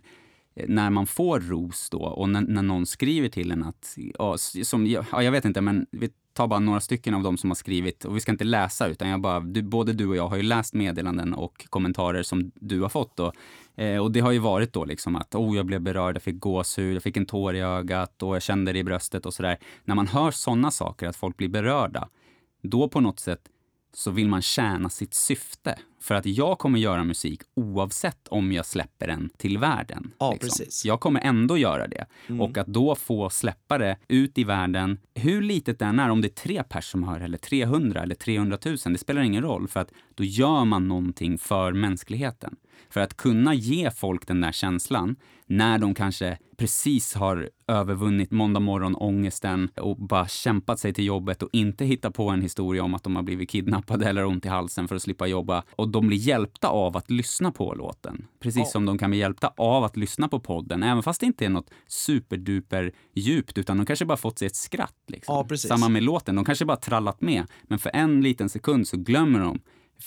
när man får ros då och när, när någon skriver till en att, ja, som, ja, jag vet inte, men vi tar bara några stycken av dem som har skrivit och vi ska inte läsa utan jag bara, du, både du och jag har ju läst meddelanden och kommentarer som du har fått då. Eh, och det har ju varit då liksom att, oh jag blev berörd, jag fick gåshud, jag fick en tår i ögat och jag kände det i bröstet och sådär. När man hör sådana saker, att folk blir berörda, då på något sätt så vill man tjäna sitt syfte. För att jag kommer göra musik oavsett om jag släpper den till världen. liksom. Ja, precis. Jag kommer ändå göra det. Och att då få släppa det ut i världen, hur litet det än är, om det är tre pers som hör eller 300 eller 300 000, det spelar ingen roll. För att då gör man någonting för mänskligheten. För att kunna ge folk den där känslan när de kanske precis har övervunnit måndag morgon ångesten och bara kämpat sig till jobbet och inte hittat på en historia om att de har blivit kidnappade eller ont i halsen för att slippa jobba. Och de blir hjälpta av att lyssna på låten. Precis Ja. som de kan bli hjälpta av att lyssna på podden. Även fast det inte är något superduper djupt utan de kanske bara fått sig ett skratt. Liksom. Precis. Samma med låten. De kanske bara trallat med. Men för en liten sekund så glömmer de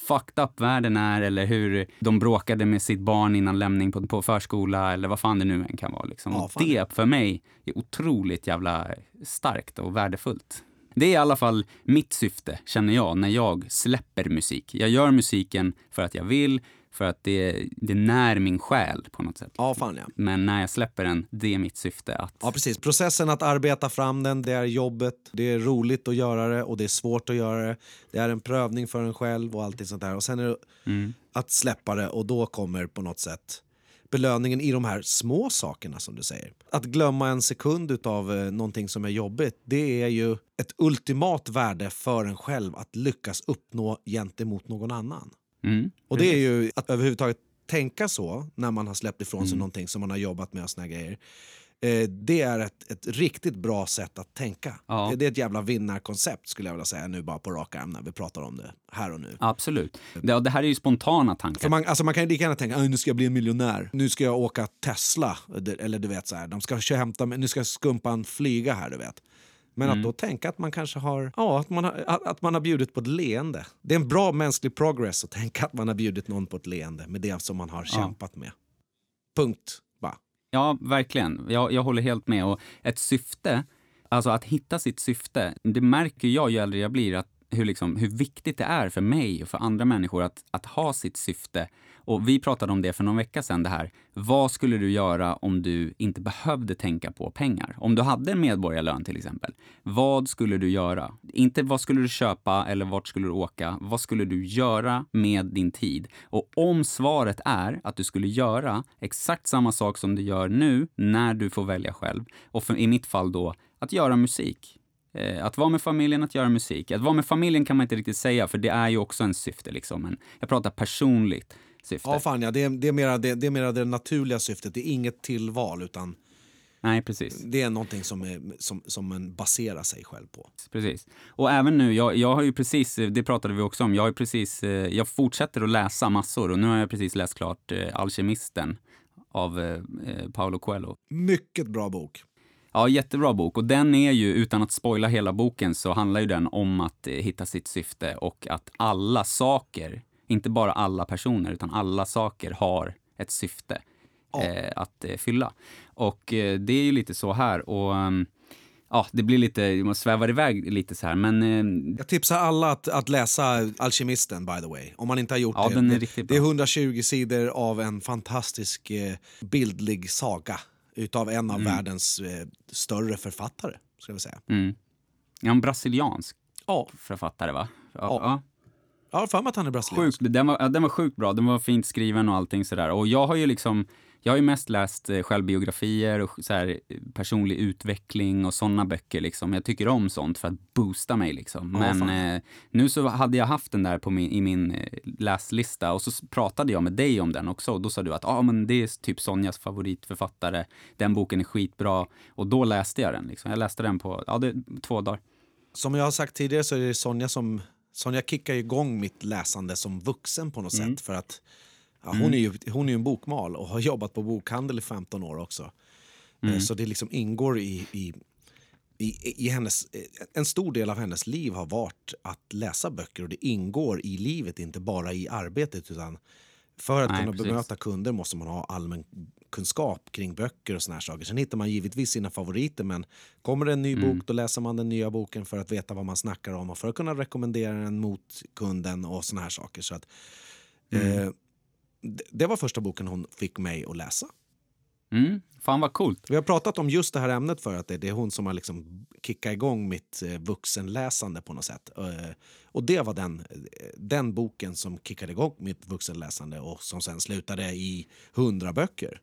fucked up världen är eller hur de bråkade med sitt barn innan lämning på, på förskola eller vad fan det nu än kan vara. Liksom. Ja, Och det för mig är otroligt jävla starkt och värdefullt. Det är i alla fall mitt syfte, känner jag, när jag släpper musik. Jag gör musiken för att jag vill, för att det, det när min själ på något sätt. Ja, fan ja. Men när jag släpper den, det är mitt syfte att... Ja, precis. Processen att arbeta fram den, det är jobbet. Det är roligt att göra det och det är svårt att göra det. Det är en prövning för en själv och allt sånt där. Och sen är det Mm. att släppa det och då kommer på något sätt belöningen i de här små sakerna som du säger. Att glömma en sekund av eh, någonting som är jobbigt, det är ju ett ultimat värde för en själv att lyckas uppnå gentemot någon annan. Mm. Och det är ju att överhuvudtaget tänka så när man har släppt ifrån sig Mm. någonting som man har jobbat med och såna grejer. Eh, det är ett, ett riktigt bra sätt att tänka. Ja. Det, det är ett jävla vinnarkoncept skulle jag vilja säga nu bara på rak arm när vi pratar om det här och nu. Absolut. Det, det här är ju spontana För tankar. man, alltså man kan ju lika gärna tänka "Aj, nu ska jag bli en miljonär, nu ska jag åka Tesla, eller du vet så här, de ska hämta mig, nu ska skumpan flyga här du vet. Men Mm. att då tänka att man kanske har, ja, att man har, att man har bjudit på ett leende. Det är en bra mänsklig progress att tänka att man har bjudit någon på ett leende med det som man har kämpat med. Punkt. Ja, verkligen. Jag, jag håller helt med. Och ett syfte, alltså att hitta sitt syfte, det märker jag ju äldre jag blir, att hur, liksom, hur viktigt det är för mig och för andra människor att, att ha sitt syfte. Och vi pratade om det för någon vecka sedan, det här. Vad skulle du göra om du inte behövde tänka på pengar? Om du hade en medborgarlön till exempel. Vad skulle du göra? Inte vad skulle du köpa eller vart skulle du åka? Vad skulle du göra med din tid? Och om svaret är att du skulle göra exakt samma sak som du gör nu när du får välja själv. Och för, i mitt fall då, att göra musik. Eh, Att vara med familjen, att göra musik. Att vara med familjen kan man inte riktigt säga, för det är ju också en syfte. Liksom. Men jag pratar personligt syfte. Ja, fan ja, det är, det, är mera, det, det är mera det naturliga syftet, det är inget tillval utan Nej, precis. det är någonting som, är, som, som man baserar sig själv på. precis. Och även nu, jag, jag har ju precis, det pratade vi också om, jag har precis, eh, jag fortsätter att läsa massor och nu har jag precis läst klart eh, Alkemisten av Paolo Coelho. Mycket bra bok. Ja, jättebra bok. Och den är ju, utan att spoila hela boken, så handlar ju den om att eh, hitta sitt syfte och att alla saker, inte bara alla personer, utan alla saker har ett syfte Ja. eh, att eh, fylla. Och eh, det är ju lite så här. Och ehm, ja, det blir lite, man svävar iväg lite så här, men eh, Jag tipsar alla att, att läsa Alkemisten by the way, om man inte har gjort Ja, det. den är det, riktigt det är bra. 120 sidor av en fantastisk eh, bildlig saga utav en av världens eh, större författare. Ska vi säga. mm. En brasiliansk Ja, författare, va? Ja. Ja. har för mig att han är brasiliansk. Sjukt, den var, den var sjukt bra. Den var fint skriven och allting sådär. Och jag har ju liksom, jag har ju mest läst eh, självbiografier och så här, personlig utveckling och sådana böcker liksom. Jag tycker om sånt för att boosta mig liksom. Men eh, nu så hade jag haft den där på min, i min eh, läslista och så pratade jag med dig om den också och då sa du att ah, men det är typ Sonjas favoritförfattare. Den boken är skitbra. Och då läste jag den liksom. Jag läste den på, ja, det, två dagar. Som jag har sagt tidigare så är det Sonja som Sonja kickar igång mitt läsande som vuxen på något sätt. För att ja, hon, är ju, hon är ju en bokmal och har jobbat på bokhandel i 15 år också. Eh, Så det liksom ingår i, i, i, i hennes... eh, En stor del av hennes liv har varit att läsa böcker och det ingår i livet, inte bara i arbetet. utan För att Nej, kunna precis. bemöta kunder måste man ha allmän kunskap kring böcker och såna här saker. Sen hittar man givetvis sina favoriter men kommer det en ny Mm. bok då läser man den nya boken för att veta vad man snackar om och för att kunna rekommendera den mot kunden och såna här saker. Så att, Mm. eh, det, var första boken hon fick mig att läsa. Mm. Fan vad coolt. Vi har pratat om just det här ämnet för att det, det är hon som har liksom kickat igång mitt eh, vuxenläsande på något sätt. Eh, och det var den, eh, den boken som kickade igång mitt vuxenläsande och som sen slutade i hundra böcker.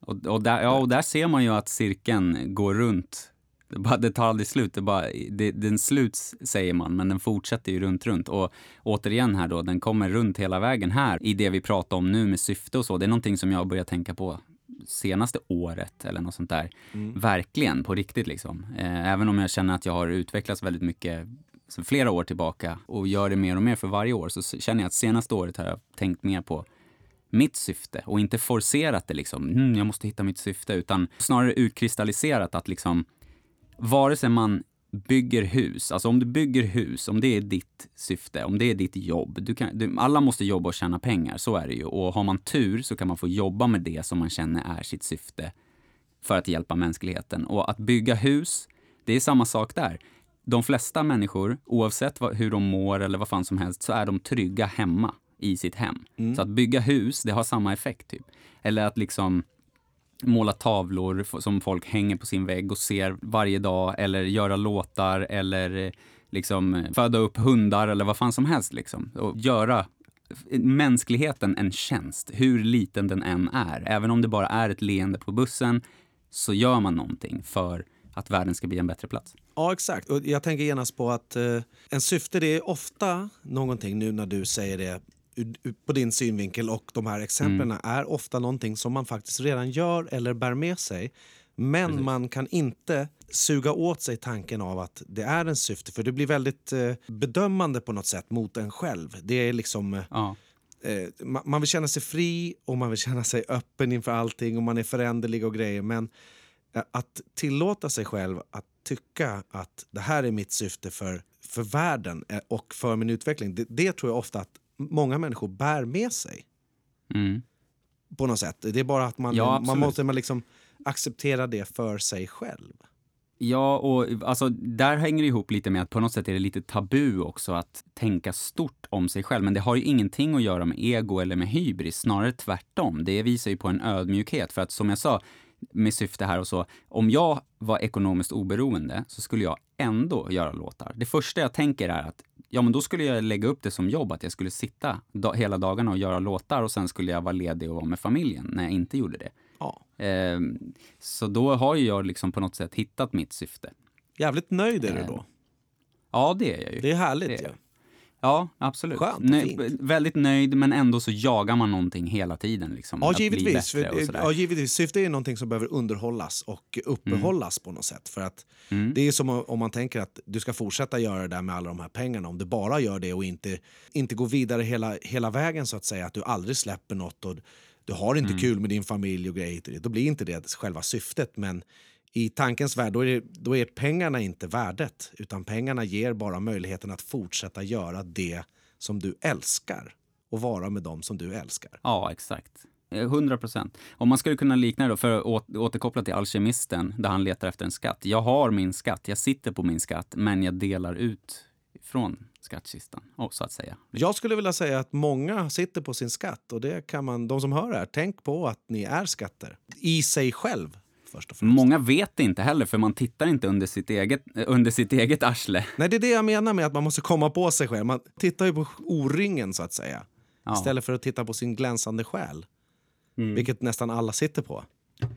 Och, och, där, ja, och där ser man ju att cirkeln går runt. Det, bara, det tar aldrig slut. Det bara, det, den sluts, säger man, men den fortsätter ju runt, runt. Och återigen här då, den kommer runt hela vägen här i det vi pratar om nu med syfte och så. Det är någonting som jag har börjat tänka på senaste året eller något sånt där. Verkligen, på riktigt liksom. Eh, även om jag känner att jag har utvecklats väldigt mycket sen flera år tillbaka och gör det mer och mer för varje år så känner jag att senaste året har jag tänkt mer på mitt syfte och inte forcerat det liksom, mm, jag måste hitta mitt syfte, utan snarare utkristalliserat att liksom, vare sig man bygger hus, alltså om du bygger hus, om det är ditt syfte, om det är ditt jobb, du kan, du, alla måste jobba och tjäna pengar, så är det ju. Och har man tur så kan man få jobba med det som man känner är sitt syfte för att hjälpa mänskligheten. Och att bygga hus, det är samma sak där. De flesta människor, oavsett vad, hur de mår eller vad fan som helst, så är de trygga hemma i sitt hem. Så att bygga hus, det har samma effekt typ. Eller att liksom måla tavlor som folk hänger på sin vägg och ser varje dag eller göra låtar eller liksom föda upp hundar eller vad fan som helst liksom. Och göra mänskligheten en tjänst, hur liten den än är. Även om det bara är ett leende på bussen så gör man någonting för att världen ska bli en bättre plats. Ja, exakt. Och jag tänker genast på att eh, en syfte det är ofta någonting, nu när du säger det på din synvinkel och de här exemplen mm. är ofta någonting som man faktiskt redan gör eller bär med sig. Men Precis. man kan inte suga åt sig tanken av att det är en syfte för det blir väldigt eh, bedömande på något sätt mot en själv. Det är liksom... Eh, ja. eh, man vill känna sig fri och man vill känna sig öppen inför allting och man är föränderlig och grejer. Men eh, att tillåta sig själv att tycka att det här är mitt syfte för, för världen och för min utveckling. Det, det tror jag ofta att många människor bär med sig. Mm. På något sätt. Det är bara att man, ja, man måste man liksom acceptera det för sig själv. Ja, och alltså, där hänger det ihop lite med att på något sätt är det lite tabu också att tänka stort om sig själv. Men det har ju ingenting att göra med ego eller med hybris, snarare tvärtom. Det visar ju på en ödmjukhet. För att som jag sa, med syfte här och så, om jag var ekonomiskt oberoende så skulle jag ändå göra låtar. Det första jag tänker är att ja, men då skulle jag lägga upp det som jobb, att jag skulle sitta da hela dagarna och göra låtar och sen skulle jag vara ledig och vara med familjen när jag inte gjorde det. Ja. Eh, så då har jag liksom på något sätt hittat mitt syfte. Jävligt nöjd är du då? Eh, ja, det är jag ju. Det är härligt det är. ja. Ja, absolut. Skönt Nöj, väldigt nöjd, men ändå så jagar man någonting hela tiden. Liksom, ja, givetvis. För, ja, givetvis. Syfte är någonting som behöver underhållas och uppehållas mm. på något sätt. För att mm. Det är som om man tänker att du ska fortsätta göra det där med alla de här pengarna. Om du bara gör det och inte, inte går vidare hela, hela vägen så att säga. Att du aldrig släpper något och du har inte mm. kul med din familj och grejer. Då blir inte det själva syftet. Men i tankens värld, då är, då är pengarna inte värdet. Utan pengarna ger bara möjligheten att fortsätta göra det som du älskar. Och vara med dem som du älskar. Ja, exakt. 100 procent. Om man skulle kunna likna det, för att återkoppla till alkemisten, där han letar efter en skatt. Jag har min skatt, jag sitter på min skatt, men jag delar ut från skattkistan, så att säga. Jag skulle vilja säga att många sitter på sin skatt och det kan man, de som hör det här, tänk på att ni är skatter. I sig själv först och främst. Många vet inte heller, för man tittar inte under sitt eget, under sitt eget arsle. Nej, det är det jag menar med att man måste komma på sig själv. Man tittar ju på o-ringen, så att säga. Ja. Istället för att titta på sin glänsande själ. Mm. Vilket nästan alla sitter på.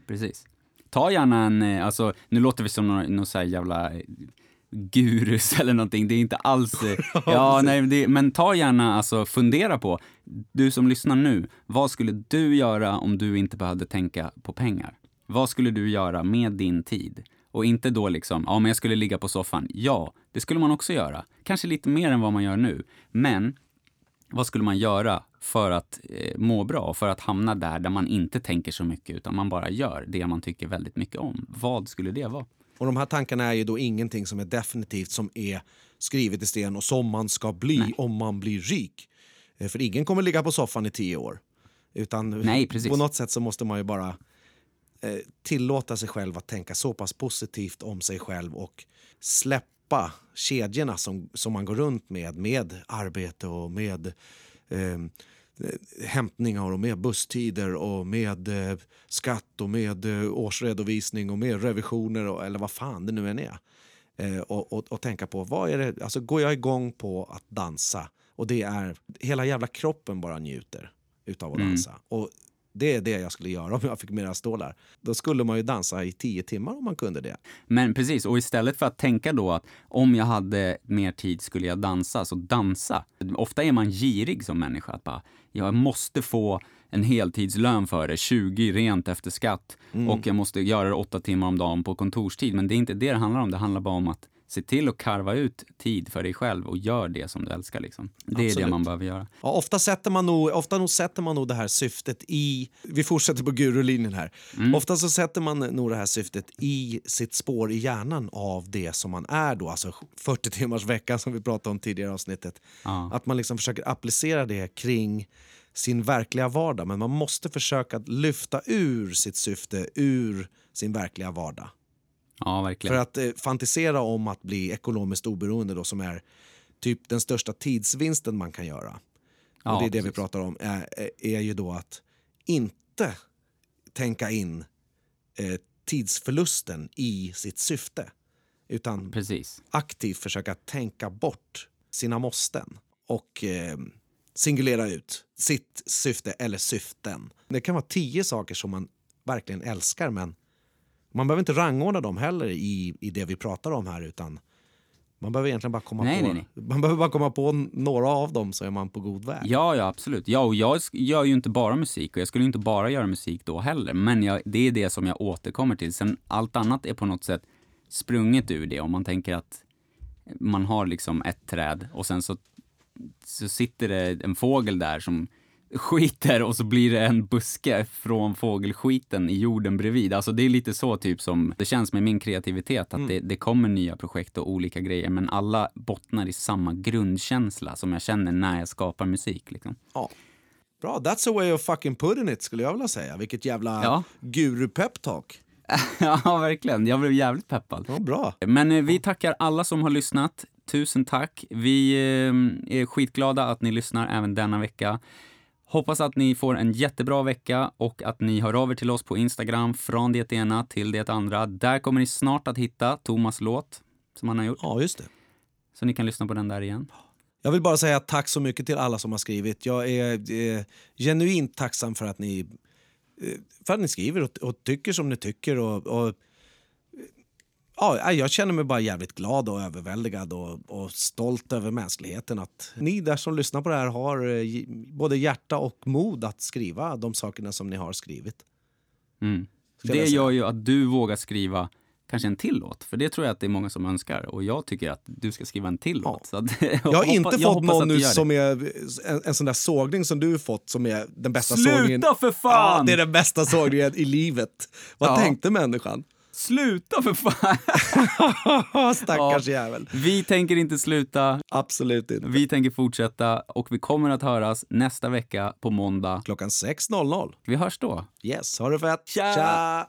Precis. Ta gärna en, eh, alltså, nu låter vi som någon, någon så jävla eh, gurus eller någonting. Det är inte alls... Eh, ja, nej, det, men ta gärna, alltså fundera på, du som lyssnar nu, vad skulle du göra om du inte behövde tänka på pengar? Vad skulle du göra med din tid? Och inte då liksom, ja men jag skulle ligga på soffan. Ja, det skulle man också göra. Kanske lite mer än vad man gör nu. Men vad skulle man göra för att eh, må bra? För att hamna där, där man inte tänker så mycket utan man bara gör det man tycker väldigt mycket om. Vad skulle det vara? Och de här tankarna är ju då ingenting som är definitivt som är skrivet i sten och som man ska bli Nej. om man blir rik. Eh, för ingen kommer ligga på soffan i tio år. Utan Nej, på något sätt så måste man ju bara tillåta sig själv att tänka så pass positivt om sig själv och släppa kedjorna som, som man går runt med, med arbete och med eh, hämtningar och med busstider och med eh, skatt och med eh, årsredovisning och med revisioner och, eller vad fan det nu än är. Eh, och, och, och, tänka på, vad är det, alltså går jag igång på att dansa och det är, hela jävla kroppen bara njuter utav att mm. dansa. Och det är det jag skulle göra om jag fick mera stålar. Då skulle man ju dansa i tio timmar om man kunde det. Men precis, och istället för att tänka då att om jag hade mer tid skulle jag dansa, så dansa. Ofta är man girig som människa. Att bara, jag måste få en heltidslön för det, 20 rent efter skatt. Mm. Och jag måste göra det åtta timmar om dagen på kontorstid. Men det är inte det det handlar om. Det handlar bara om att se till att karva ut tid för dig själv och gör det som du älskar. Liksom. Det Absolut. är det man behöver göra. Ja, ofta, sätter man nog, ofta nog sätter man nog det här syftet i... Vi fortsätter på gurulinjen här. Mm. Ofta så sätter man nog det här syftet i sitt spår i hjärnan av det som man är då. Alltså 40 timmars vecka som vi pratade om tidigare avsnittet. Ja. Att man liksom försöker applicera det kring sin verkliga vardag. Men man måste försöka lyfta ur sitt syfte ur sin verkliga vardag. Ja, verkligen. För att eh, fantisera om att bli ekonomiskt oberoende då, som är typ den största tidsvinsten man kan göra. Ja, och det är det vi pratar om, är, är ju då att inte tänka in eh, tidsförlusten i sitt syfte. Utan precis. aktivt försöka tänka bort sina måsten. Och eh, singulera ut sitt syfte eller syften. Det kan vara tio saker som man verkligen älskar men man behöver inte rangordna dem heller i, i det vi pratar om här utan man behöver egentligen bara komma Nej, på nej, nej. Man behöver bara komma på några av dem så är man på god väg. Ja, ja, absolut. Ja, och jag gör ju inte bara musik och jag skulle inte bara göra musik då heller. Men jag, det är det som jag återkommer till. Sen allt annat är på något sätt sprunget ur det. Om man tänker att man har liksom ett träd och sen så, så sitter det en fågel där som skiter och så blir det en buske från fågelskiten i jorden bredvid. Alltså det är lite så typ som det känns med min kreativitet, att det, det kommer nya projekt och olika grejer men alla bottnar i samma grundkänsla som jag känner när jag skapar musik. Liksom. Ja. Bra, that's a way of fucking putting it skulle jag vilja säga. Vilket jävla Ja. guru-peptalk. ja, verkligen. Jag blev jävligt peppad. Ja, bra. Men eh, vi tackar alla som har lyssnat. Tusen tack. Vi eh, är skitglada att ni lyssnar även denna vecka. Hoppas att ni får en jättebra vecka och att ni hör av er till oss på Instagram, från det ena till det andra. Där kommer ni snart att hitta Thomas låt som han har gjort. Ja, just det. Så ni kan lyssna på den där igen. Jag vill bara säga tack så mycket till alla som har skrivit. Jag är eh, genuint tacksam för att ni, eh, för att ni skriver och, och tycker som ni tycker. Och, och, ja, jag känner mig bara jävligt glad och överväldigad och, och stolt över mänskligheten. Att ni där som lyssnar på det här har eh, både hjärta och mod att skriva de sakerna som ni har skrivit. Mm. Det gör ju att du vågar skriva kanske en till låt, för det tror jag att det är många som önskar. Och jag tycker att du ska skriva en till Ja. låt. Så att, Jag har inte fått någon nu som är en, en sån där sågning som du fått som är den bästa sågningen. Sluta för Ja, fan! det är den bästa sågningen i livet. Vad Ja. tänkte människan? Sluta för fan! Stackars Ja. jävel. Vi tänker inte sluta, Absolut inte. vi tänker fortsätta och vi kommer att höras nästa vecka på måndag. Klockan 6.00. Vi hörs då. Yes, ha det fett. Tja! Tja!